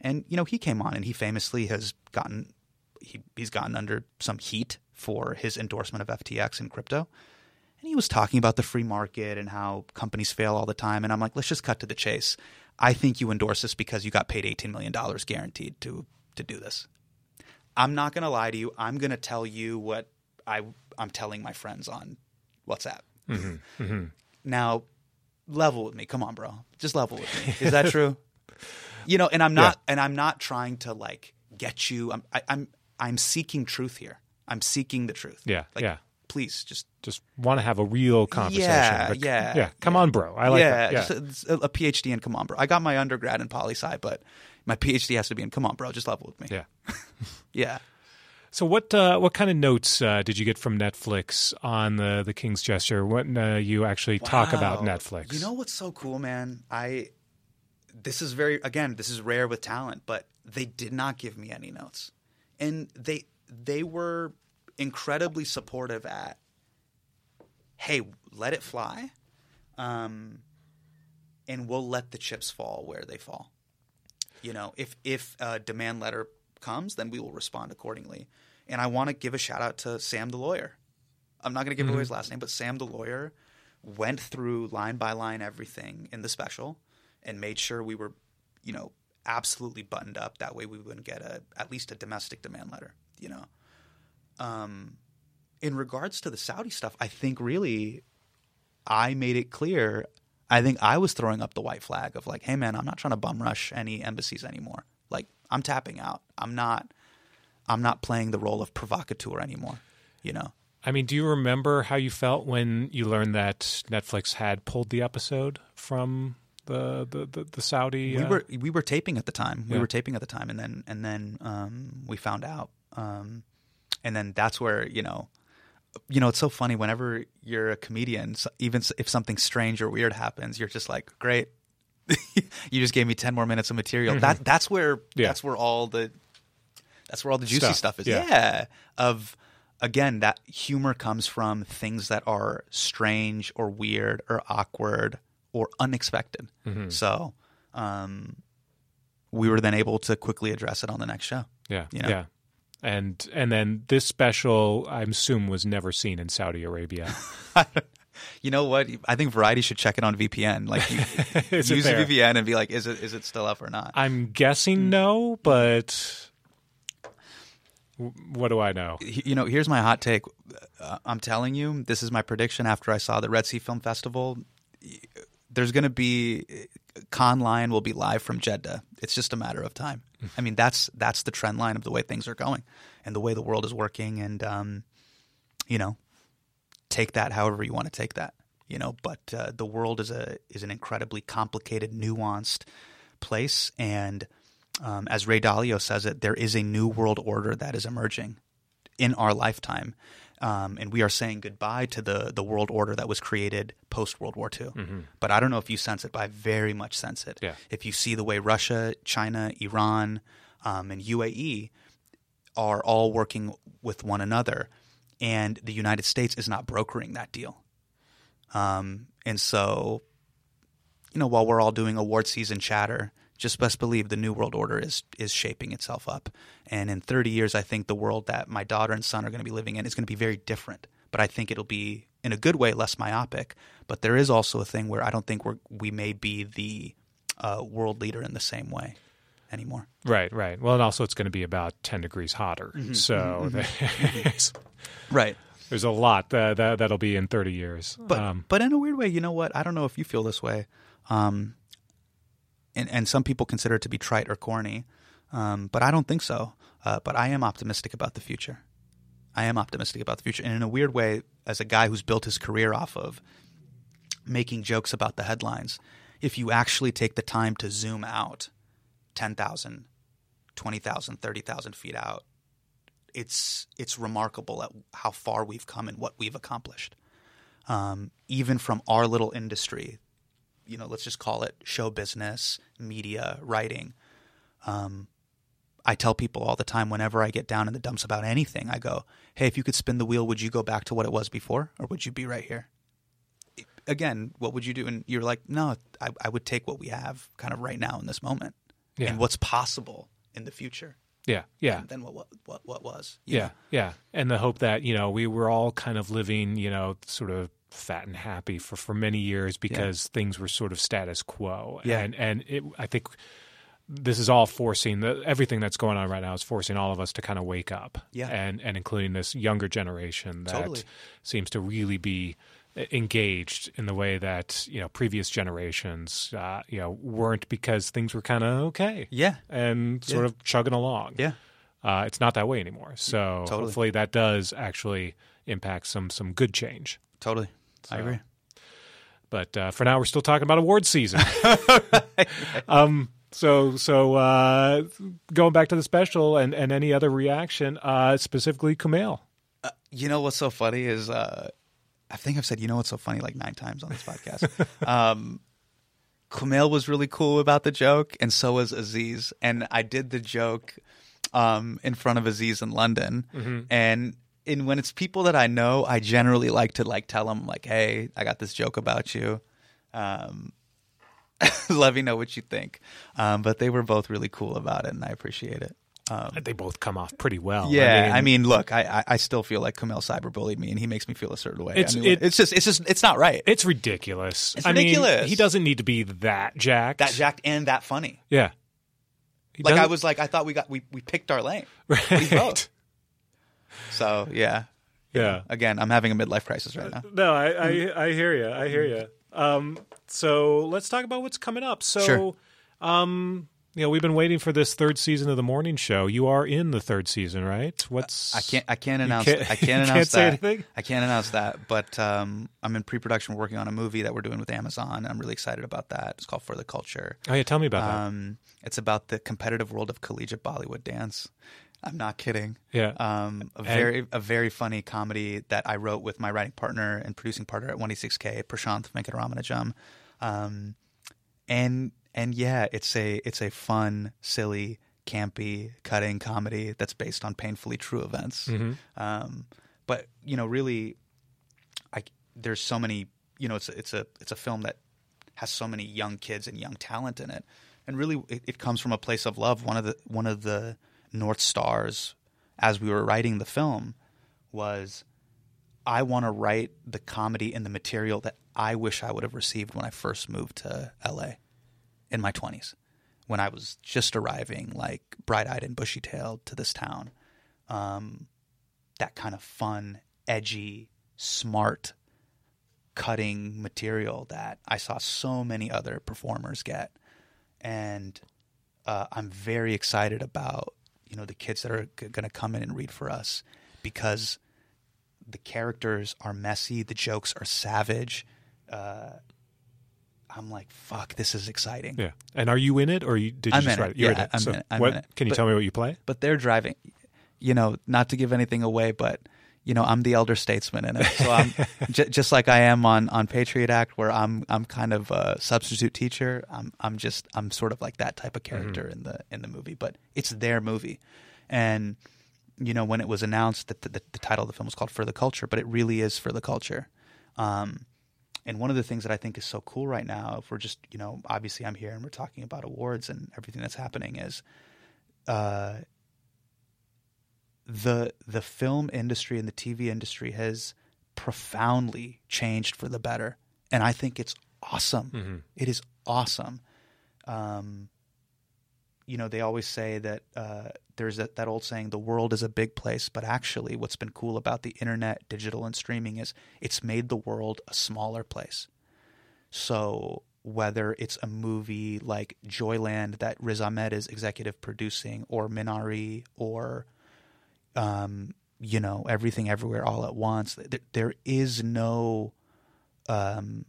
and you know he came on and he famously has gotten he, he's gotten under some heat for his endorsement of FTX and crypto. And he was talking about the free market and how companies fail all the time. And I'm like, let's just cut to the chase. I think you endorse this because you got paid $18 million guaranteed to, to do this. I'm not going to lie to you. I'm going to tell you what I, I'm telling my friends on WhatsApp. Mm-hmm. Mm-hmm. Now, level with me. Come on, bro. Just level with me. Is that true? <laughs> you know, and I'm not, yeah. and I'm not trying to like get you. I'm, I, I'm, I'm seeking truth here. I'm seeking the truth. Yeah. Like, yeah. Please just just want to have a real conversation. Yeah, yeah, yeah. Come yeah. on, bro. I like yeah, that. Yeah, just a, a, PhD in come on, bro. I got my undergrad in poli sci, but my PhD has to be in come on, bro. Just level with me. Yeah, <laughs> yeah. So what uh, what kind of notes uh, did you get from Netflix on the the King's Jester? When uh, you actually wow. talk about Netflix? You know what's so cool, man? I this is very again this is rare with talent, but they did not give me any notes, and they they were incredibly supportive at hey, let it fly, um, and we'll let the chips fall where they fall. You know, if if a demand letter comes, then we will respond accordingly. And I want to give a shout out to Sam the lawyer. I'm not going to give mm-hmm. away his last name, but Sam the lawyer went through line by line everything in the special and made sure we were, you know, absolutely buttoned up. That way we wouldn't get a at least a domestic demand letter. You know, um, in regards to the Saudi stuff, I think really I made it clear. I think I was throwing up the white flag of like, hey man, I'm not trying to bum rush any embassies anymore. Like I'm tapping out. I'm not I'm not playing the role of provocateur anymore, you know. I mean, do you remember how you felt when you learned that Netflix had pulled the episode from the the, the, the Saudi? Uh... We were we were taping at the time. We yeah. were taping at the time, and then and then um, we found out, um, and then that's where you know you know, it's so funny whenever you're a comedian, even if something strange or weird happens, you're just like, great. <laughs> you just gave me 10 more minutes of material. Mm-hmm. That that's where yeah. that's where all the that's where all the juicy stuff, stuff is. Yeah. yeah. Of again, that humor comes from things that are strange or weird or awkward or unexpected. Mm-hmm. So, um, we were then able to quickly address it on the next show. Yeah. You know? Yeah and and then this special, I assume, was never seen in Saudi Arabia. <laughs> you know what? I think Variety should check it on VPN. Like, <laughs> use a VPN and be like, is it is it still up or not? I'm guessing mm. no, but what do I know? You know, here's my hot take. Uh, I'm telling you, this is my prediction. After I saw the Red Sea Film Festival, there's going to be Cannes Lion will be live from Jeddah. It's just a matter of time. I mean, that's that's the trend line of the way things are going and the way the world is working. And um, you know, take that however you want to take that. You know, but uh, the world is a is an incredibly complicated, nuanced place, and um, as Ray Dalio says it, there is a new world order that is emerging in our lifetime Um, and we are saying goodbye to the the world order that was created post World War II. But I don't know if you sense it, but I very much sense it. Yeah. If you see the way Russia, China, Iran, um, and UAE are all working with one another, and the United States is not brokering that deal. Um, and so, you know, while we're all doing award season chatter, just best believe the new world order is is shaping itself up. And in 30 years, I think the world that my daughter and son are going to be living in is going to be very different. But I think it'll be in a good way less myopic. But there is also a thing where I don't think we're we may be the uh, world leader in the same way anymore. Right, right. Well, and also it's going to be about 10 degrees hotter. Mm-hmm, so there's, Right. there's a lot that, that, that'll be in 30 years. But um, but in a weird way, you know what? I don't know if you feel this way. Um, and and some people consider it to be trite or corny, um, but I don't think so. Uh, but I am optimistic about the future. I am optimistic about the future, and in a weird way, as a guy who's built his career off of making jokes about the headlines, if you actually take the time to zoom out 10,000, 20,000, 30,000 feet out, it's it's remarkable at how far we've come and what we've accomplished um, even from our little industry, you know, let's just call it show business, media, writing. Um, I tell people all the time whenever I get down in the dumps about anything, I go, "Hey, if you could spin the wheel, would you go back to what it was before, or would you be right here?" Again, what would you do? And you're like, "No, I, I would take what we have, kind of right now in this moment, Yeah. and what's possible in the future yeah, yeah. than what what what, what was." Yeah, know? yeah. And the hope that, you know, we were all kind of living, you know, sort of fat and happy for, for many years because things were sort of status quo. Yeah. And and it, I think this is all forcing the everything that's going on right now is forcing all of us to kind of wake up. Yeah. And and including this younger generation that Totally. seems to really be engaged in the way that you know previous generations uh, you know weren't because things were kind of okay Yeah. and sort Yeah. of chugging along Yeah. uh, it's not that way anymore. So Totally. hopefully that does actually impact some some good change. Totally, I agree. But uh, for now, we're still talking about awards season. <laughs> <laughs> um, so so uh, going back to the special and, and any other reaction, uh, specifically Kumail. You know what's so funny is uh, I think I've said you know what's so funny like nine times on this podcast. <laughs> um, Kumail was really cool about the joke, and so was Aziz. And I did the joke um, in front of Aziz in London, and. And when it's people that I know, I generally like to like tell them like, "Hey, I got this joke about you. Um, <laughs> let me know what you think." Um, but they were both really cool about it, and I appreciate it. Um, They both come off pretty well. yeah, I mean, look, I, I I still feel like Kumail cyberbullied me, and he makes me feel a certain way. It's- I mean, it- it's just it's just it's not right. it's ridiculous. It's I mean, ridiculous. he doesn't need to be that jacked. that jacked and that funny. Yeah. He Like I was like, I thought we got we we picked our lane. <laughs> right. So yeah, Yeah. again, I'm having a midlife crisis right now. No, I, I, I hear you. I hear you. Um, so let's talk about what's coming up. So, Sure. um, you know, we've been waiting for this third season of the morning show. You are in the third season, right? What's I can't I can't announce can't- I <laughs> can't can't announce say that. I can't announce that, but um, I'm in pre-production working on a movie that we're doing with Amazon. I'm really excited about that. It's called For the Culture. Oh yeah, tell me about that. Um, it's about the competitive world of collegiate Bollywood dance. I'm not kidding. Yeah. Um, a very a very funny comedy that I wrote with my writing partner and producing partner at 186K, Prashanth Venkataramanujam. Um, and and yeah, it's a it's a fun, silly, campy, cutting comedy that's based on painfully true events. Um, but you know, really, I there's so many. You know, it's a, it's a it's a film that has so many young kids and young talent in it, and really, it, it comes from a place of love. One of the one of the north stars as we were writing the film was I want to write the comedy and the material that I wish I would have received when I first moved to LA in my 20s when I was just arriving like bright-eyed and bushy-tailed to this town um, that kind of fun edgy smart cutting material that I saw so many other performers get and uh, I'm very excited about you know the kids that are g- going to come in and read for us because the characters are messy, the jokes are savage. Uh, I'm like, fuck, this is exciting. Yeah. And are you in it, or you, did you I'm just write it. You're Yeah, in it. I'm So in it. I'm what, in it. Can you But- tell me what you play? But they're driving, you know, not to give anything away, but you know, I'm the elder statesman in it. So I'm <laughs> j- just like I am on on Patriot Act, where I'm I'm kind of a substitute teacher. I'm I'm just I'm sort of like that type of character in the in the movie, but it's their movie, and you know when it was announced that the, the, the title of the film was called For the Culture, but it really is for the culture. Um, and one of the things that I think is so cool right now, if we're just you know obviously I'm here and we're talking about awards and everything that's happening, is uh, the the film industry and the TV industry has profoundly changed for the better, and I think it's awesome. It is awesome. Um, you know, they always say that uh, there's that, that old saying, "The world is a big place," but actually, what's been cool about the internet, digital, and streaming is it's made the world a smaller place. So whether it's a movie like Joyland that Riz Ahmed is executive producing, or Minari, or um, you know, everything everywhere all at once. There, there is no um,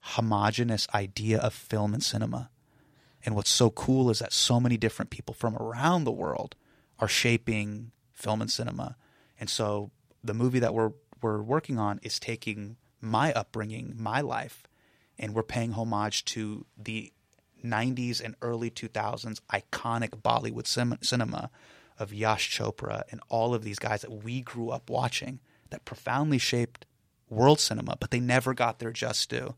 homogenous idea of film and cinema. And what's so cool is that so many different people from around the world are shaping film and cinema. And so the movie that we're we're working on is taking my upbringing, my life, and we're paying homage to the 90s and early 2000s iconic Bollywood cin- cinema of Yash Chopra and all of these guys that we grew up watching that profoundly shaped world cinema, but they never got their just due.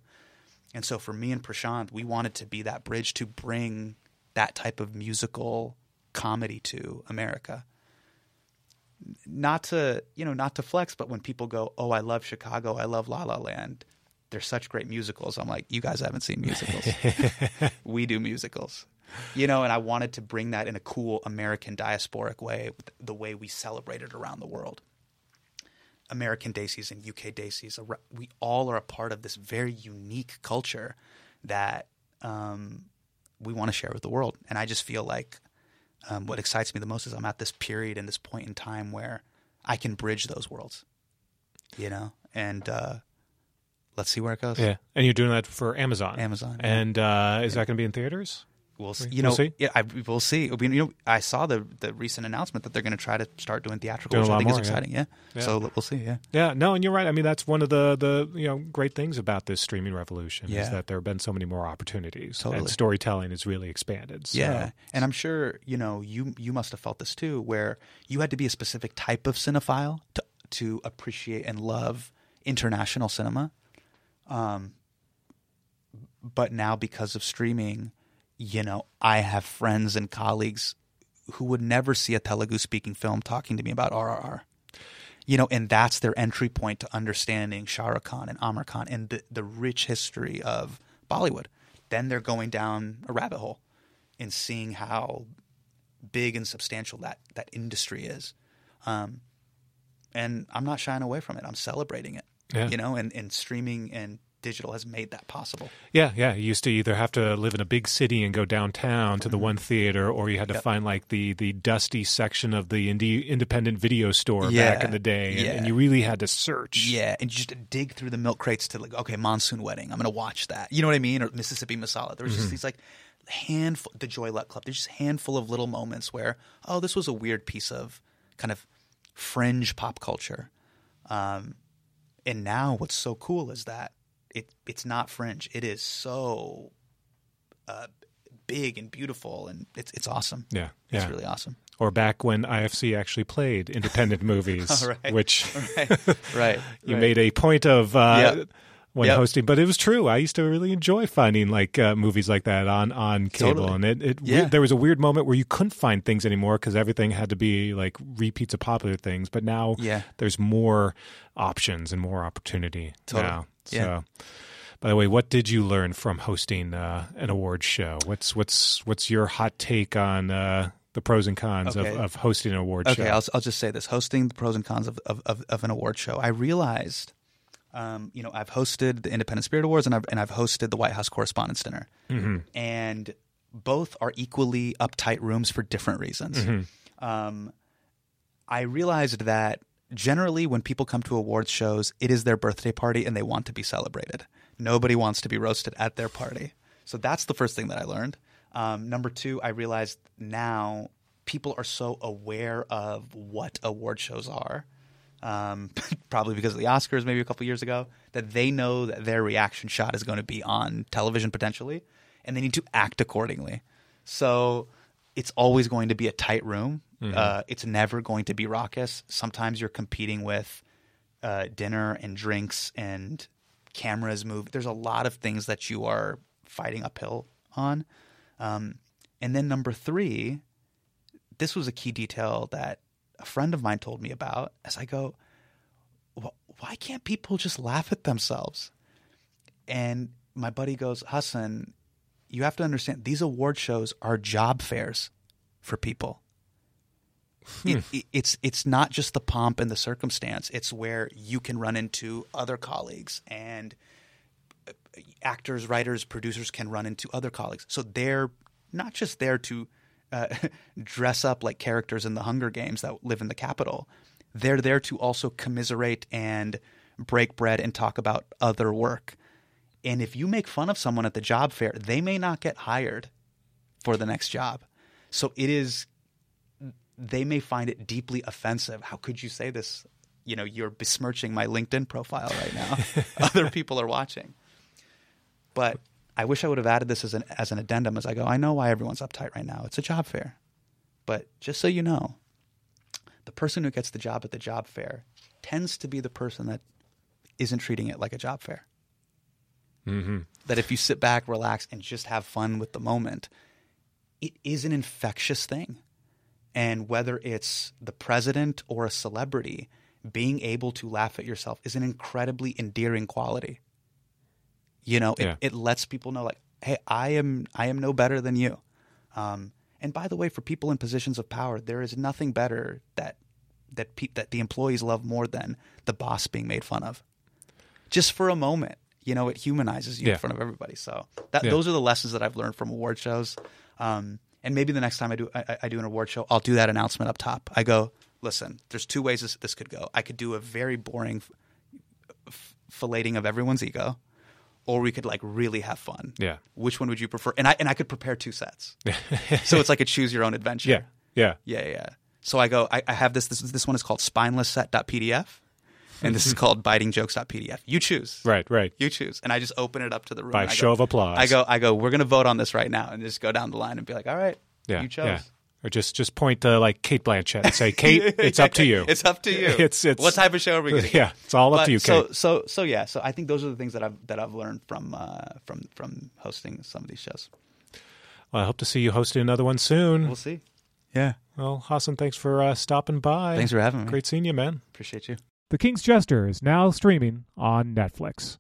And so for me and Prashanth, we wanted to be that bridge to bring that type of musical comedy to America. Not to, you know, not to flex, but when people go, "Oh, I love Chicago. I love La La Land." They're such great musicals. I'm like, "You guys haven't seen musicals. <laughs> we do musicals." You know, and I wanted to bring that in a cool American diasporic way, the way we celebrate it around the world. American desis and UK desis. We all are a part of this very unique culture that um, we want to share with the world. And I just feel like um, what excites me the most is I'm at this period and this point in time where I can bridge those worlds, you know? And uh, let's see where it goes. Yeah, and you're doing that for Amazon. Amazon, yeah. And uh, is that going to be in theaters? We'll see. We'll You know, see. yeah, I, we'll see. We- You know, I saw the the recent announcement that they're going to try to start doing theatrical, which I think more, is exciting. Yeah. Yeah. So we'll see. Yeah. Yeah, no, and you're right. I mean, that's one of the the you know great things about this streaming revolution is that there have been so many more opportunities, Totally. and storytelling is really expanded. So. Yeah, and I'm sure you know you you must have felt this too, where you had to be a specific type of cinephile to to appreciate and love international cinema. Um, but now because of streaming, you know, I have friends and colleagues who would never see a Telugu speaking film talking to me about RRR. You know, and that's their entry point to understanding Shah Rukh Khan and Aamir Khan and the, the rich history of Bollywood. Then they're going down a rabbit hole in seeing how big and substantial that, that industry is. Um, and I'm not shying away from it. I'm celebrating it. Yeah. You know, and, and streaming and digital has made that possible. Yeah, yeah. You used to either have to live in a big city and go downtown to the one theater, or you had to Mm-hmm. Yep. find like the the dusty section of the indie independent video store Yeah, back in the day, and, yeah. and you really had to search. Yeah, and you just dig through the milk crates to like, okay, Monsoon Wedding. I'm gonna watch that. You know what I mean? Or Mississippi Masala. There was just these like handful, the Joy Luck Club. There's just handful of little moments where, oh, this was a weird piece of kind of fringe pop culture. Um, and now what's so cool is that it it's not fringe. It is so uh, big and beautiful, and it's it's awesome. Yeah, It's really awesome. Or back when IFC actually played independent <laughs> movies, Right. which <laughs> Right, right. <laughs> you right. made a point of uh, Yep. when Yep. hosting. But it was true. I used to really enjoy finding like uh, movies like that on on cable, Totally. and it, it Yeah. there was a weird moment where you couldn't find things anymore because everything had to be like repeats of popular things. But now Yeah. there's more options and more opportunity Totally. now. Yeah. So. By the way, what did you learn from hosting uh, an award show? What's what's what's your hot take on uh, the pros and cons Okay. of, of hosting an award Okay, show? I'll, I'll just say this: hosting the pros and cons of of, of, of an award show. I realized, um, you know, I've hosted the Independent Spirit Awards and I've and I've hosted the White House Correspondents' Dinner, and both are equally uptight rooms for different reasons. Um, I realized that generally when people come to awards shows, it is their birthday party and they want to be celebrated. Nobody wants to be roasted at their party. So that's the first thing that I learned. Um, number two, I realized now people are so aware of what award shows are. um, <laughs> probably because of the Oscars maybe a couple years ago, that they know that their reaction shot is going to be on television potentially, and they need to act accordingly. So it's always going to be a tight room. Uh, it's never going to be raucous. Sometimes you're competing with uh, dinner and drinks and cameras move. There's a lot of things that you are fighting uphill on. Um, and then number three, this was a key detail that a friend of mine told me about. As I go, why can't people just laugh at themselves? And my buddy goes, Hasan, you have to understand these award shows are job fairs for people. It, it- it's it's not just the pomp and the circumstance. It's where you can run into other colleagues and uh, actors, writers, producers can run into other colleagues. So they're not just there to uh, <laughs> dress up like characters in the Hunger Games that live in the Capitol. They're there to also commiserate and break bread and talk about other work. And if you make fun of someone at the job fair, they may not get hired for the next job. So it is they may find it deeply offensive. How could you say this? You know, you're besmirching my LinkedIn profile right now. <laughs> Other people are watching. But I wish I would have added this as an as an addendum as I go, I know why everyone's uptight right now. It's a job fair. But just so you know, the person who gets the job at the job fair tends to be the person that isn't treating it like a job fair. Mm-hmm. That if you sit back, relax, and just have fun with the moment, it is an infectious thing. And whether it's the president or a celebrity, being able to laugh at yourself is an incredibly endearing quality. You know, it, Yeah. it lets people know, like, hey, I am I am no better than you. Um, and by the way, for people in positions of power, there is nothing better that that pe- that the employees love more than the boss being made fun of. Just for a moment, you know, it humanizes you Yeah. in front of everybody. So that Yeah. those are the lessons that I've learned from award shows. Um, and maybe the next time I do I, I do an award show, I'll do that announcement up top. I go, listen, there's two ways this, this could go. I could do a very boring f- filleting of everyone's ego, or we could like really have fun. Yeah. Which one would you prefer? And I and I could prepare two sets. <laughs> so it's like a choose your own adventure. Yeah. Yeah. Yeah, yeah, yeah. So I go, I, I have this, this. This one is called spinelessset.pdf, and this is called bitingjokes.pdf. You choose. Right. Right. You choose, and I just open it up to the room By I show go- of applause. I go, I go. We're gonna vote on this right now, and just go down the line and be like, all right, Yeah. you chose. Yeah. Or just just point to like Cate Blanchett and say, <laughs> Cate, it's up to you. It's up to you. It's- it's- what type of show are we getting? Yeah, it's all up to you, So Cate. so so yeah. So I think those are the things that I've that I've learned from uh, from from hosting some of these shows. Well, I hope to see you hosting another one soon. We'll see. Yeah. Well, Hasan, thanks for uh, stopping by. Thanks for having me. Great seeing you, man. Appreciate you. The King's Jester is now streaming on Netflix.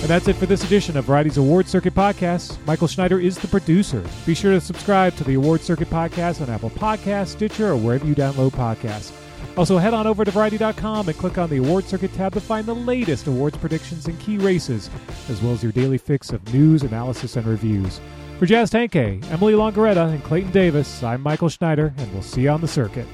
And that's it for this edition of Variety's Award Circuit Podcast. Michael Schneider is the producer. Be sure to subscribe to the Award Circuit Podcast on Apple Podcasts, Stitcher, or wherever you download podcasts. Also, head on over to Variety.com and click on the Award Circuit tab to find the latest awards predictions and key races, as well as your daily fix of news, analysis, and reviews. For Jazz Tangcay, Emily Longeretta, and Clayton Davis, I'm Michael Schneider, and we'll see you on the circuit.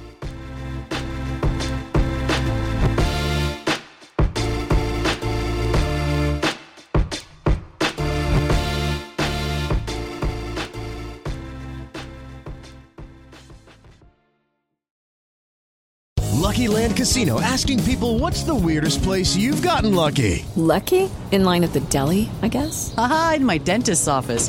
Lucky Land Casino asking people what's the weirdest place you've gotten lucky? Lucky? In line at the deli, I guess? Aha, in my dentist's office.